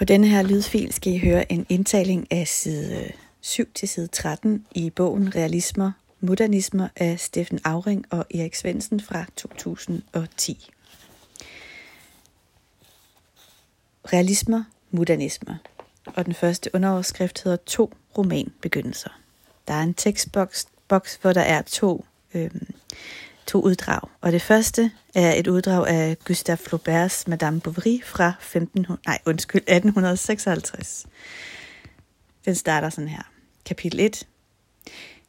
På denne her lydfil skal I høre en indtaling af side øh, 7 til side 13 i bogen Realismer, Modernismer af Steffen Auring og Erik Svendsen fra 2010. Realismer, modernismer. Og den første underoverskrift hedder to romanbegyndelser. Der er en tekstboks, boks, hvor der er to, øhm, to uddrag. Og det første er et uddrag af Gustave Flauberts Madame Bovary fra 1500, nej, undskyld, 1856. Den starter sådan her. Kapitel 1.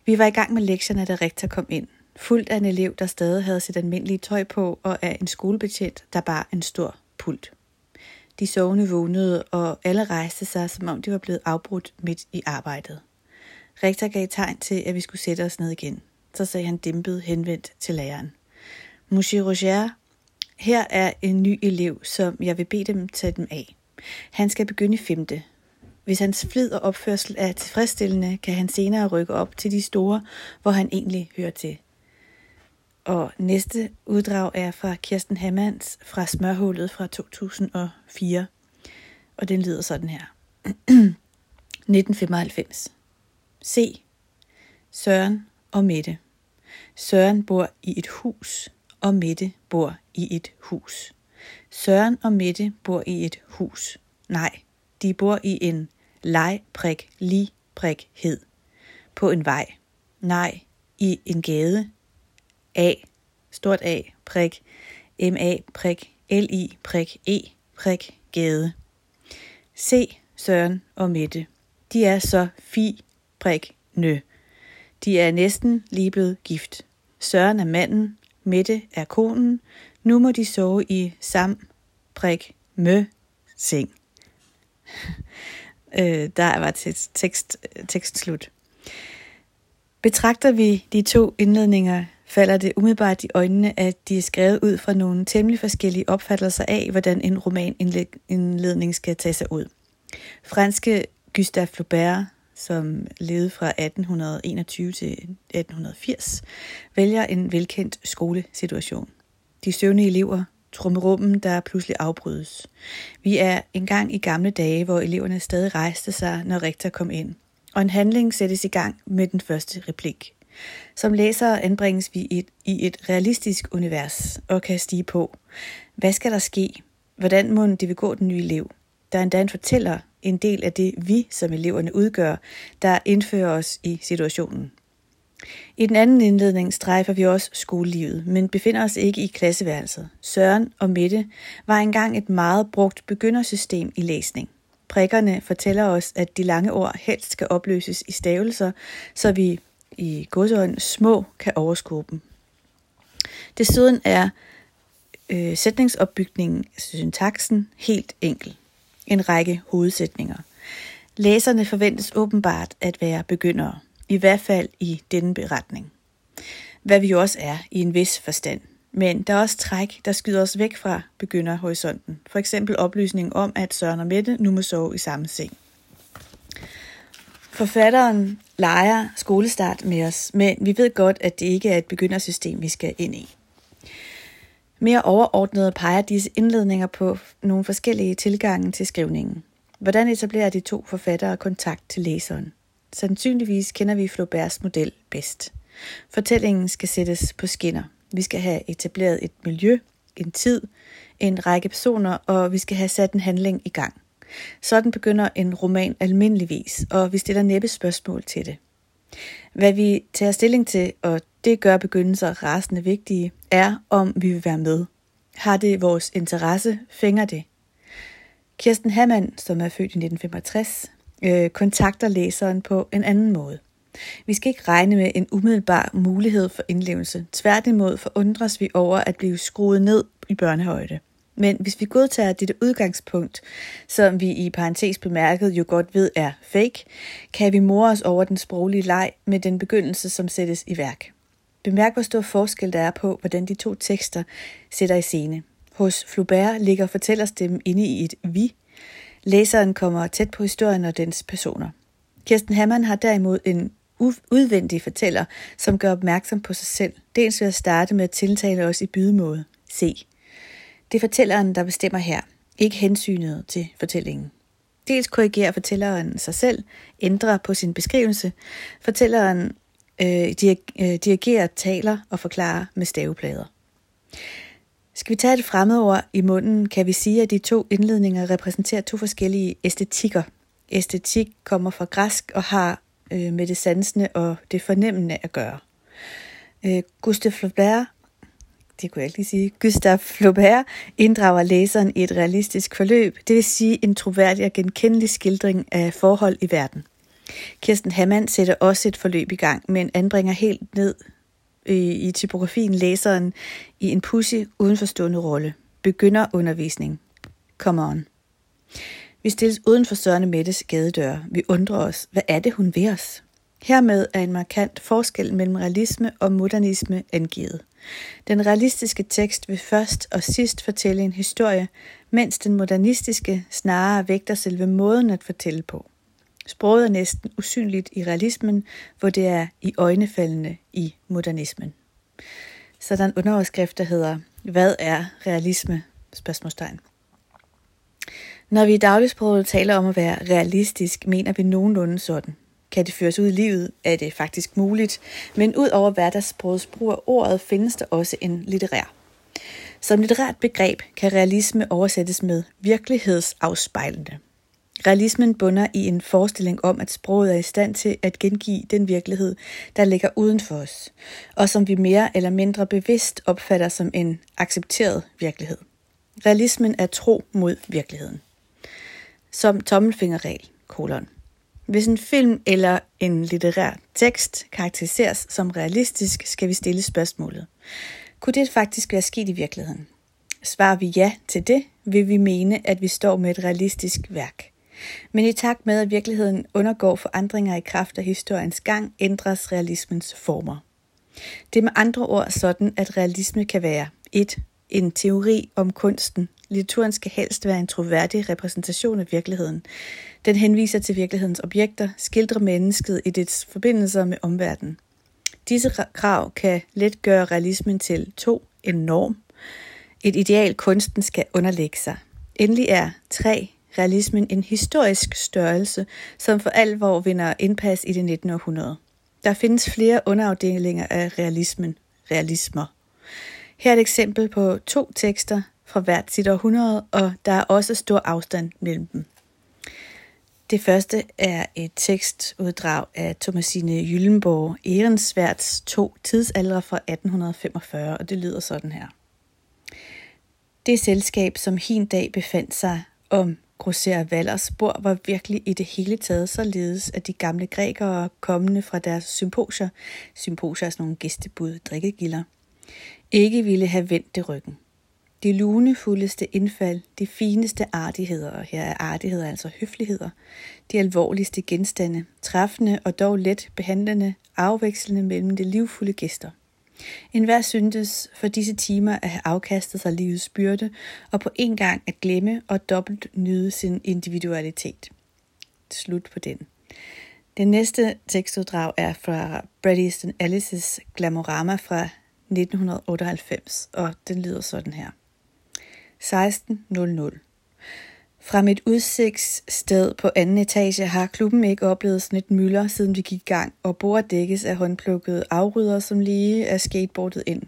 Vi var i gang med lektierne, da rektor kom ind. Fuldt af en elev, der stadig havde sit almindelige tøj på, og af en skolebetjent, der bar en stor pult. De sovende vågnede, og alle rejste sig, som om de var blevet afbrudt midt i arbejdet. Rektor gav tegn til, at vi skulle sætte os ned igen. Så sagde han dæmpet henvendt til læreren. Monsieur Roger, her er en ny elev, som jeg vil bede dem tage dem af. Han skal begynde i femte. Hvis hans flid og opførsel er tilfredsstillende, kan han senere rykke op til de store, hvor han egentlig hører til. Og næste uddrag er fra Kirsten Hammands fra Smørhullet fra 2004. Og den lyder sådan her. 1995. Se. Søren og Mette. Søren bor i et hus, og Mette bor i et hus. Søren og Mette bor i et hus. Nej, de bor i en leg prik li prik hed. På en vej. Nej, i en gade. A, stort A, prik, M-A, prik, L-I, prik, E, prik, gade. Se Søren og Mette. De er så fi, prik, nø. De er næsten lige blevet gift. Søren er manden, Mette er konen. Nu må de sove i sam, prik, mø, seng. øh, der var tekst, tekst, tekst slut. Betragter vi de to indledninger, falder det umiddelbart i øjnene, at de er skrevet ud fra nogle temmelig forskellige opfattelser af, hvordan en romanindledning skal tage sig ud. Franske Gustave Flaubert, som levede fra 1821 til 1880, vælger en velkendt skolesituation. De søvnige elever, trummerummen, der pludselig afbrydes. Vi er engang i gamle dage, hvor eleverne stadig rejste sig, når rektor kom ind, og en handling sættes i gang med den første replik. Som læsere anbringes vi i et, i et realistisk univers og kan stige på. Hvad skal der ske? Hvordan må det vil gå den nye elev? Der endda en fortæller, en del af det vi som eleverne udgør, der indfører os i situationen. I den anden indledning strejfer vi også skolelivet, men befinder os ikke i klasseværelset. Søren og Mette var engang et meget brugt begyndersystem i læsning. Prikkerne fortæller os, at de lange ord helst skal opløses i stavelser, så vi i godsøjne små kan overskue dem. Desuden er øh, sætningsopbygningen, syntaksen, helt enkel. En række hovedsætninger. Læserne forventes åbenbart at være begyndere, i hvert fald i denne beretning. Hvad vi jo også er i en vis forstand. Men der er også træk, der skyder os væk fra begynderhorisonten. For eksempel oplysningen om, at Søren og Mette nu må sove i samme seng. Forfatteren leger skolestart med os, men vi ved godt, at det ikke er et begyndersystem, vi skal ind i. Mere overordnet peger disse indledninger på nogle forskellige tilgange til skrivningen. Hvordan etablerer de to forfattere kontakt til læseren? Sandsynligvis kender vi Flauberts model bedst. Fortællingen skal sættes på skinner. Vi skal have etableret et miljø, en tid, en række personer, og vi skal have sat en handling i gang. Sådan begynder en roman almindeligvis, og vi stiller næppe spørgsmål til det. Hvad vi tager stilling til, og det gør begyndelser rasende vigtige, er om vi vil være med. Har det vores interesse, fænger det. Kirsten Hammann, som er født i 1965, øh, kontakter læseren på en anden måde. Vi skal ikke regne med en umiddelbar mulighed for indlevelse. Tværtimod forundres vi over at blive skruet ned i børnehøjde. Men hvis vi godtager dette udgangspunkt, som vi i parentes bemærket jo godt ved er fake, kan vi more os over den sproglige leg med den begyndelse, som sættes i værk. Bemærk, hvor stor forskel der er på, hvordan de to tekster sætter i scene. Hos Flaubert ligger fortællerstemmen inde i et vi. Læseren kommer tæt på historien og dens personer. Kirsten Hammann har derimod en udvendig fortæller, som gør opmærksom på sig selv, dels ved at starte med at tiltale os i bydemåde. Se. Det er fortælleren, der bestemmer her, ikke hensynet til fortællingen. Dels korrigerer fortælleren sig selv, ændrer på sin beskrivelse. Fortælleren øh, øh, dirigerer, taler og forklarer med staveplader. Skal vi tage et fremmedord i munden, kan vi sige, at de to indledninger repræsenterer to forskellige æstetikker. Æstetik kommer fra græsk og har øh, med det sansende og det fornemmende at gøre. Øh, Gustave Flaubert, det kunne jeg ikke lige sige, Gustave Flaubert inddrager læseren i et realistisk forløb, det vil sige en troværdig og genkendelig skildring af forhold i verden. Kirsten Hammann sætter også et forløb i gang, men anbringer helt ned i, i typografien læseren i en pussy, udenforstående rolle. Begynder undervisning. Come on. Vi stilles uden for Sørne Mettes gadedør. Vi undrer os, hvad er det, hun ved os? Hermed er en markant forskel mellem realisme og modernisme angivet. Den realistiske tekst vil først og sidst fortælle en historie, mens den modernistiske snarere vægter selve måden at fortælle på. Sproget er næsten usynligt i realismen, hvor det er i øjnefaldende i modernismen. Så der er en underoverskrift, der hedder, hvad er realisme? Spørgsmålstegn. Når vi i dagligsproget taler om at være realistisk, mener vi nogenlunde sådan. Kan det føres ud i livet, er det faktisk muligt, men ud over hverdagssprogets brug af ordet, findes der også en litterær. Som litterært begreb kan realisme oversættes med virkelighedsafspejlende. Realismen bunder i en forestilling om, at sproget er i stand til at gengive den virkelighed, der ligger uden for os, og som vi mere eller mindre bevidst opfatter som en accepteret virkelighed. Realismen er tro mod virkeligheden. Som tommelfingerregel, kolon. Hvis en film eller en litterær tekst karakteriseres som realistisk, skal vi stille spørgsmålet. Kunne det faktisk være sket i virkeligheden? Svarer vi ja til det, vil vi mene, at vi står med et realistisk værk. Men i takt med, at virkeligheden undergår forandringer i kraft af historiens gang, ændres realismens former. Det er med andre ord sådan, at realisme kan være 1. En teori om kunsten. Litteraturen skal helst være en troværdig repræsentation af virkeligheden. Den henviser til virkelighedens objekter, skildrer mennesket i dets forbindelser med omverdenen. Disse krav kan let gøre realismen til to En norm. Et ideal kunsten skal underlægge sig. Endelig er 3 realismen en historisk størrelse, som for alvor vinder indpas i det 19. århundrede. Der findes flere underafdelinger af realismen, realismer. Her er et eksempel på to tekster fra hvert sit århundrede, og der er også stor afstand mellem dem. Det første er et tekstuddrag af Thomasine Jyllenborg Ehrensværds to tidsaldre fra 1845, og det lyder sådan her. Det selskab, som hin dag befandt sig om Grosser Vallers spor var virkelig i det hele taget således, at de gamle grækere, kommende fra deres symposier, symposier er sådan nogle gæstebud, drikkegilder, ikke ville have vendt det ryggen. De lunefuldeste indfald, de fineste artigheder, og her er artigheder altså høfligheder, de alvorligste genstande, træffende og dog let behandlende, afvekslende mellem de livfulde gæster. En hver syntes for disse timer at have afkastet sig livets byrde, og på en gang at glemme og dobbelt nyde sin individualitet. Slut på den. Den næste tekstuddrag er fra Bret Easton Ellis' Glamorama fra 1998, og den lyder sådan her. 16.00 fra mit udsigtssted på anden etage har klubben ikke oplevet sådan et mylder, siden vi gik i gang, og bordet dækkes af håndplukkede afrydder, som lige er skateboardet ind.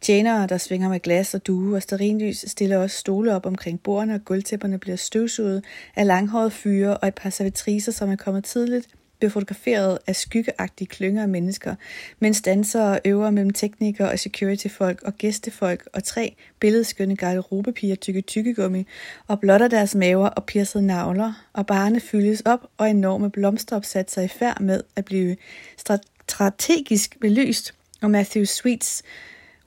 Tjenere, der svinger med glas og due og sterinlys, stiller også stole op omkring bordene, og gulvtæpperne bliver støvsuget af langhårede fyre og et par servitriser, som er kommet tidligt, blev fotograferet af skyggeagtige klynger af mennesker, mens dansere øver mellem teknikere og securityfolk og gæstefolk og tre billedskønne garderobepiger tykke tykkegummi og blotter deres maver og piercede navler, og barne fyldes op, og enorme blomsteropsatser i færd med at blive strategisk belyst, og Matthew Sweets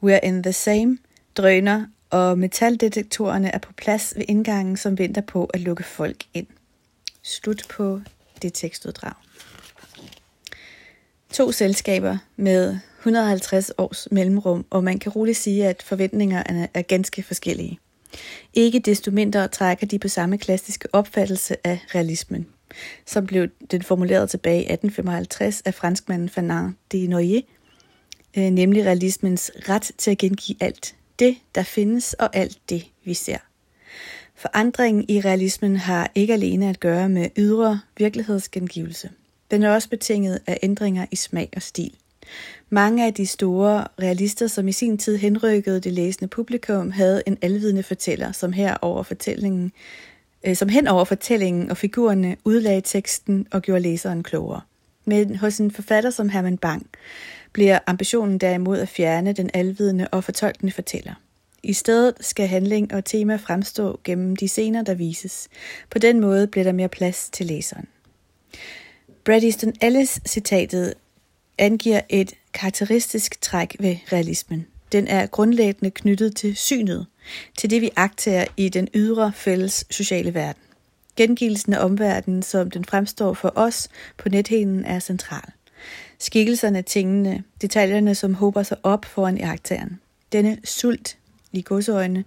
We're in the same drøner, og metaldetektorerne er på plads ved indgangen, som venter på at lukke folk ind. Slut på det tekstuddrag. To selskaber med 150 års mellemrum, og man kan roligt sige, at forventningerne er ganske forskellige. Ikke desto mindre trækker de på samme klassiske opfattelse af realismen, som blev den formuleret tilbage i 1855 af franskmanden Fernand de Noyer, øh, nemlig realismens ret til at gengive alt det, der findes, og alt det, vi ser. Forandringen i realismen har ikke alene at gøre med ydre virkelighedsgengivelse. Den er også betinget af ændringer i smag og stil. Mange af de store realister, som i sin tid henrykkede det læsende publikum, havde en alvidende fortæller, som her over fortællingen, øh, som hen over fortællingen og figurerne udlagde teksten og gjorde læseren klogere. Men hos en forfatter som Herman Bang bliver ambitionen derimod at fjerne den alvidende og fortolkende fortæller. I stedet skal handling og tema fremstå gennem de scener, der vises. På den måde bliver der mere plads til læseren. Brad Easton Ellis citatet angiver et karakteristisk træk ved realismen. Den er grundlæggende knyttet til synet, til det vi agter i den ydre fælles sociale verden. Gengivelsen af omverdenen, som den fremstår for os på nethinden, er central. Skikkelserne, tingene, detaljerne, som håber sig op foran iagtageren. Denne sult i godsøjne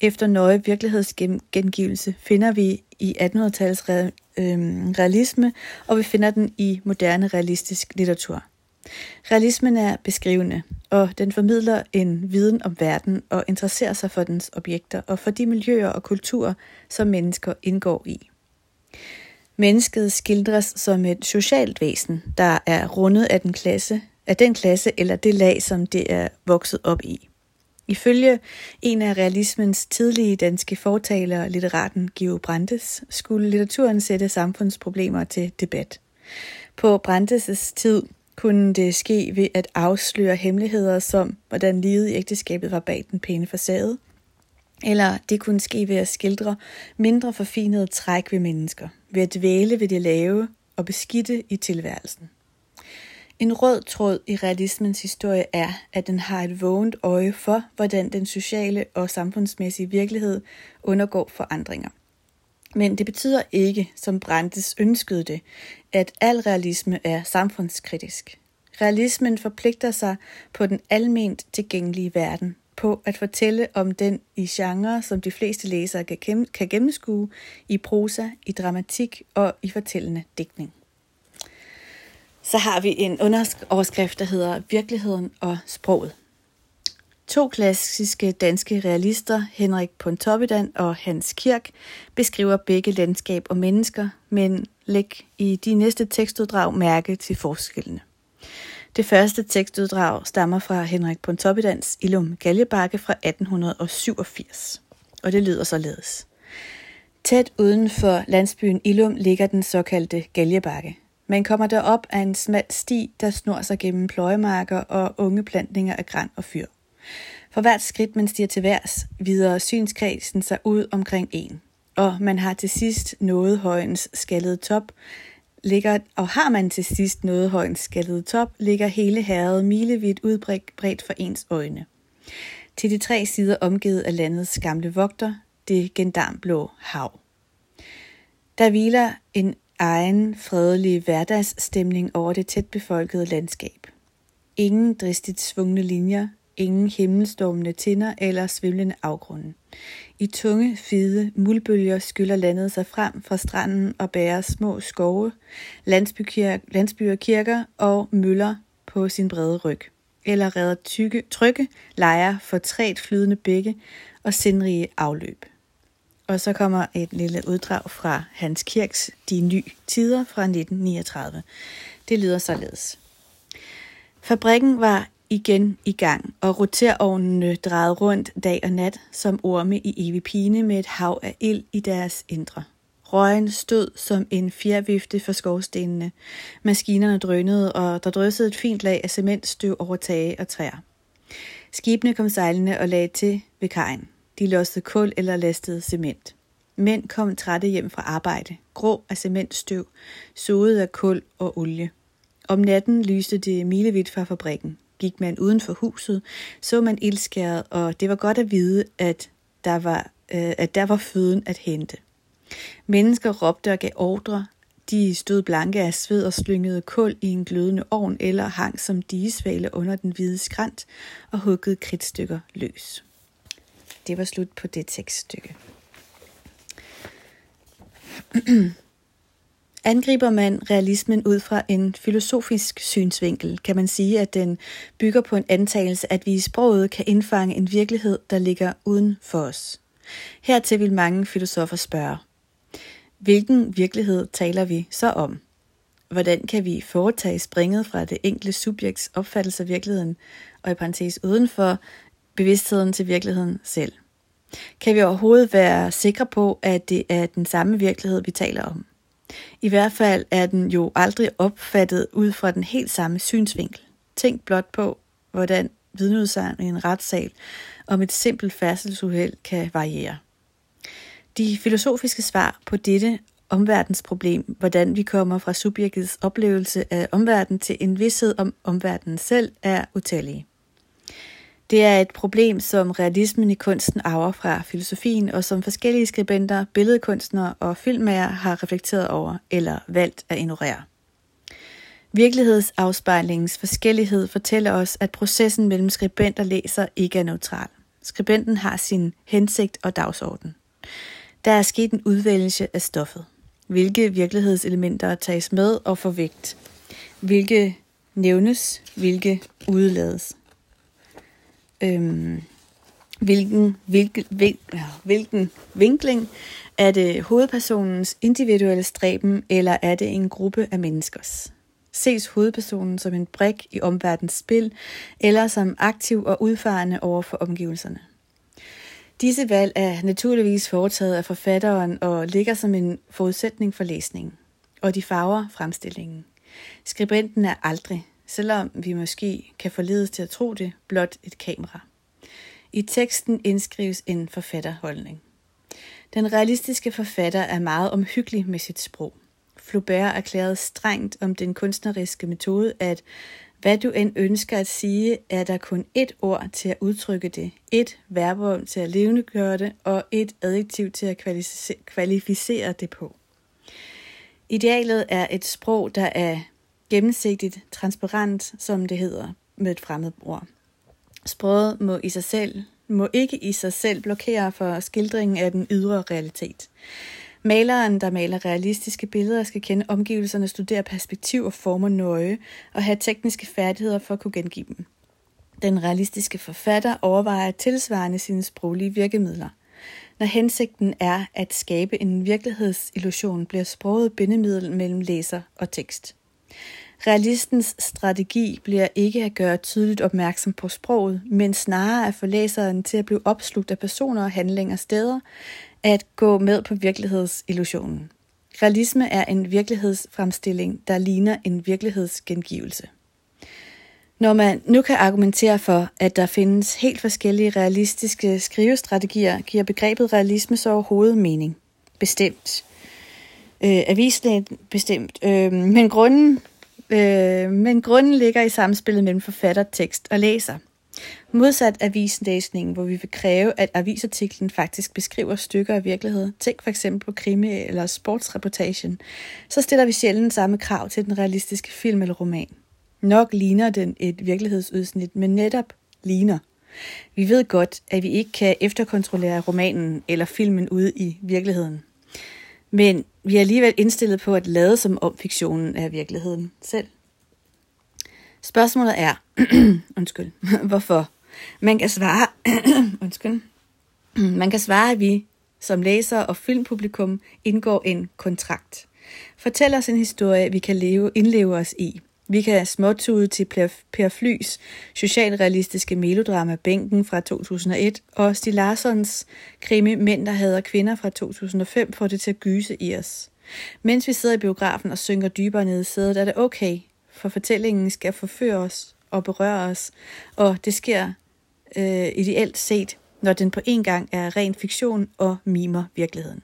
efter nøje virkelighedsgengivelse finder vi i 1800-tallets re, øh, realisme, og vi finder den i moderne realistisk litteratur. Realismen er beskrivende, og den formidler en viden om verden og interesserer sig for dens objekter og for de miljøer og kulturer, som mennesker indgår i. Mennesket skildres som et socialt væsen, der er rundet af den klasse, af den klasse eller det lag, som det er vokset op i. Ifølge en af realismens tidlige danske fortalere, litteraten Geo Brandes, skulle litteraturen sætte samfundsproblemer til debat. På Brandes' tid kunne det ske ved at afsløre hemmeligheder som, hvordan livet i ægteskabet var bag den pæne facade, eller det kunne ske ved at skildre mindre forfinede træk ved mennesker, ved at dvæle ved det lave og beskidte i tilværelsen. En rød tråd i realismens historie er, at den har et vågent øje for, hvordan den sociale og samfundsmæssige virkelighed undergår forandringer. Men det betyder ikke, som Brandes ønskede det, at al realisme er samfundskritisk. Realismen forpligter sig på den alment tilgængelige verden, på at fortælle om den i genre, som de fleste læsere kan gennemskue i prosa, i dramatik og i fortællende digtning. Så har vi en underoverskrift, der hedder Virkeligheden og sproget. To klassiske danske realister, Henrik Pontoppidan og Hans Kirk, beskriver begge landskab og mennesker, men læg i de næste tekstuddrag mærke til forskellene. Det første tekstuddrag stammer fra Henrik Pontoppidans Ilum Galjebakke fra 1887, og det lyder således. Tæt uden for landsbyen Ilum ligger den såkaldte Galjebakke. Man kommer derop af en smal sti, der snor sig gennem pløjemarker og unge plantninger af græn og fyr. For hvert skridt, man stiger til værs, videre synskredsen sig ud omkring en, og man har til sidst noget højens skaldede top, ligger, og har man til sidst noget højens skaldede top, ligger hele herret milevidt udbredt for ens øjne. Til de tre sider omgivet af landets gamle vogter, det gendarmblå hav. Der hviler en egen fredelige hverdagsstemning over det tætbefolkede landskab. Ingen dristigt svungne linjer, ingen himmelstormende tinder eller svimlende afgrunde. I tunge, fede muldbølger skyller landet sig frem fra stranden og bærer små skove, landsbyer, landsbyer kirker og møller på sin brede ryg. Eller redder tykke, trygge lejer for træt flydende bække og sindrige afløb. Og så kommer et lille uddrag fra Hans Kirks De Nye Tider fra 1939. Det lyder således. Fabrikken var igen i gang, og roterovnene drejede rundt dag og nat som orme i evig pine med et hav af ild i deres indre. Røgen stod som en fjervifte for skorstenene. Maskinerne drønede, og der dryssede et fint lag af cementstøv over tage og træer. Skibene kom sejlende og lagde til ved kajen. De lossede kul eller lastede cement. Mænd kom trætte hjem fra arbejde, grå af cementstøv, suget af kul og olie. Om natten lyste det milevidt fra fabrikken. Gik man uden for huset, så man ildskæret, og det var godt at vide, at der var, øh, at der var føden at hente. Mennesker råbte og gav ordre. De stod blanke af sved og slyngede kul i en glødende ovn eller hang som digesvale under den hvide skrant og huggede kridtstykker løs. Det var slut på det tekststykke. Angriber man realismen ud fra en filosofisk synsvinkel, kan man sige, at den bygger på en antagelse, at vi i sproget kan indfange en virkelighed, der ligger uden for os. Hertil vil mange filosofer spørge, hvilken virkelighed taler vi så om? Hvordan kan vi foretage springet fra det enkelte subjekts opfattelse af virkeligheden, og i parentes udenfor, bevidstheden til virkeligheden selv? Kan vi overhovedet være sikre på, at det er den samme virkelighed, vi taler om? I hvert fald er den jo aldrig opfattet ud fra den helt samme synsvinkel. Tænk blot på, hvordan vidneudsagn i en retssal om et simpelt færdselsuheld kan variere. De filosofiske svar på dette omverdensproblem, hvordan vi kommer fra subjektets oplevelse af omverdenen til en vidshed om omverdenen selv, er utallige. Det er et problem, som realismen i kunsten arver fra filosofien, og som forskellige skribenter, billedkunstnere og filmmager har reflekteret over eller valgt at ignorere. Virkelighedsafspejlingens forskellighed fortæller os, at processen mellem skribent og læser ikke er neutral. Skribenten har sin hensigt og dagsorden. Der er sket en udvælgelse af stoffet. Hvilke virkelighedselementer tages med og får vægt? Hvilke nævnes? Hvilke udelades? Øhm, hvilken, hvilke, hvil, hvilken vinkling? Er det hovedpersonens individuelle stræben, eller er det en gruppe af menneskers? Ses hovedpersonen som en brik i omverdens spil, eller som aktiv og udfarende over for omgivelserne? Disse valg er naturligvis foretaget af forfatteren og ligger som en forudsætning for læsningen, og de farver fremstillingen. Skribenten er aldrig, selvom vi måske kan forledes til at tro det, blot et kamera. I teksten indskrives en forfatterholdning. Den realistiske forfatter er meget omhyggelig med sit sprog. Flaubert erklærede strengt om den kunstneriske metode, at hvad du end ønsker at sige, er der kun et ord til at udtrykke det, et verbum til at levendegøre det, og et adjektiv til at kvalificere det på. Idealet er et sprog, der er gennemsigtigt, transparent, som det hedder med et fremmed ord. Sproget må i sig selv må ikke i sig selv blokere for skildringen af den ydre realitet. Maleren, der maler realistiske billeder, skal kende omgivelserne, studere perspektiv og former nøje og have tekniske færdigheder for at kunne gengive dem. Den realistiske forfatter overvejer tilsvarende sine sproglige virkemidler. Når hensigten er at skabe en virkelighedsillusion, bliver sproget bindemiddel mellem læser og tekst. Realistens strategi bliver ikke at gøre tydeligt opmærksom på sproget, men snarere at få læseren til at blive opslugt af personer og handlinger steder, at gå med på virkelighedsillusionen. Realisme er en virkelighedsfremstilling, der ligner en virkelighedsgengivelse. Når man nu kan argumentere for, at der findes helt forskellige realistiske skrivestrategier, giver begrebet realisme så overhovedet mening. Bestemt. Øh, avislægen bestemt. Øh, men, grunden, øh, men grunden ligger i samspillet mellem forfatter, tekst og læser. Modsat avislæsningen, hvor vi vil kræve, at avisartiklen faktisk beskriver stykker af virkelighed, tænk for eksempel på krimi eller sportsreportagen, så stiller vi sjældent samme krav til den realistiske film eller roman. Nok ligner den et virkelighedsudsnit, men netop ligner. Vi ved godt, at vi ikke kan efterkontrollere romanen eller filmen ude i virkeligheden. Men vi er alligevel indstillet på at lade som om fiktionen er virkeligheden selv. Spørgsmålet er, undskyld, hvorfor? Man kan svare, undskyld, man kan svare, at vi som læser og filmpublikum indgår en kontrakt. Fortæl os en historie, vi kan leve, indleve os i. Vi kan småtude til Per Flys socialrealistiske melodrama Bænken fra 2001 og Stig Larssons krimi Mænd, der hader kvinder fra 2005 får det til at gyse i os. Mens vi sidder i biografen og synker dybere ned i sædet, er det okay, for fortællingen skal forføre os og berøre os, og det sker øh, ideelt set, når den på en gang er ren fiktion og mimer virkeligheden.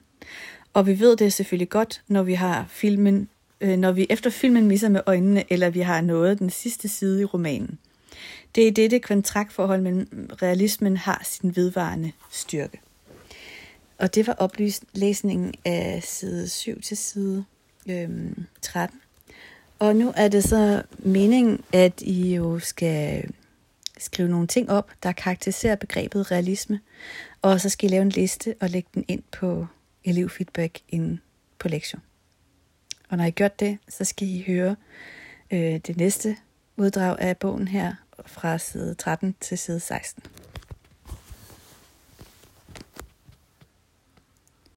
Og vi ved det selvfølgelig godt, når vi har filmen, øh, når vi efter filmen misser med øjnene, eller vi har nået den sidste side i romanen. Det er dette kontraktforhold mellem realismen har sin vedvarende styrke. Og det var oplæsningen læsningen af side 7 til side øhm, 13. Og nu er det så meningen, at I jo skal skrive nogle ting op, der karakteriserer begrebet realisme, og så skal I lave en liste og lægge den ind på elevfeedback ind på lektion. Og når I gjort det, så skal I høre øh, det næste uddrag af bogen her fra side 13 til side 16.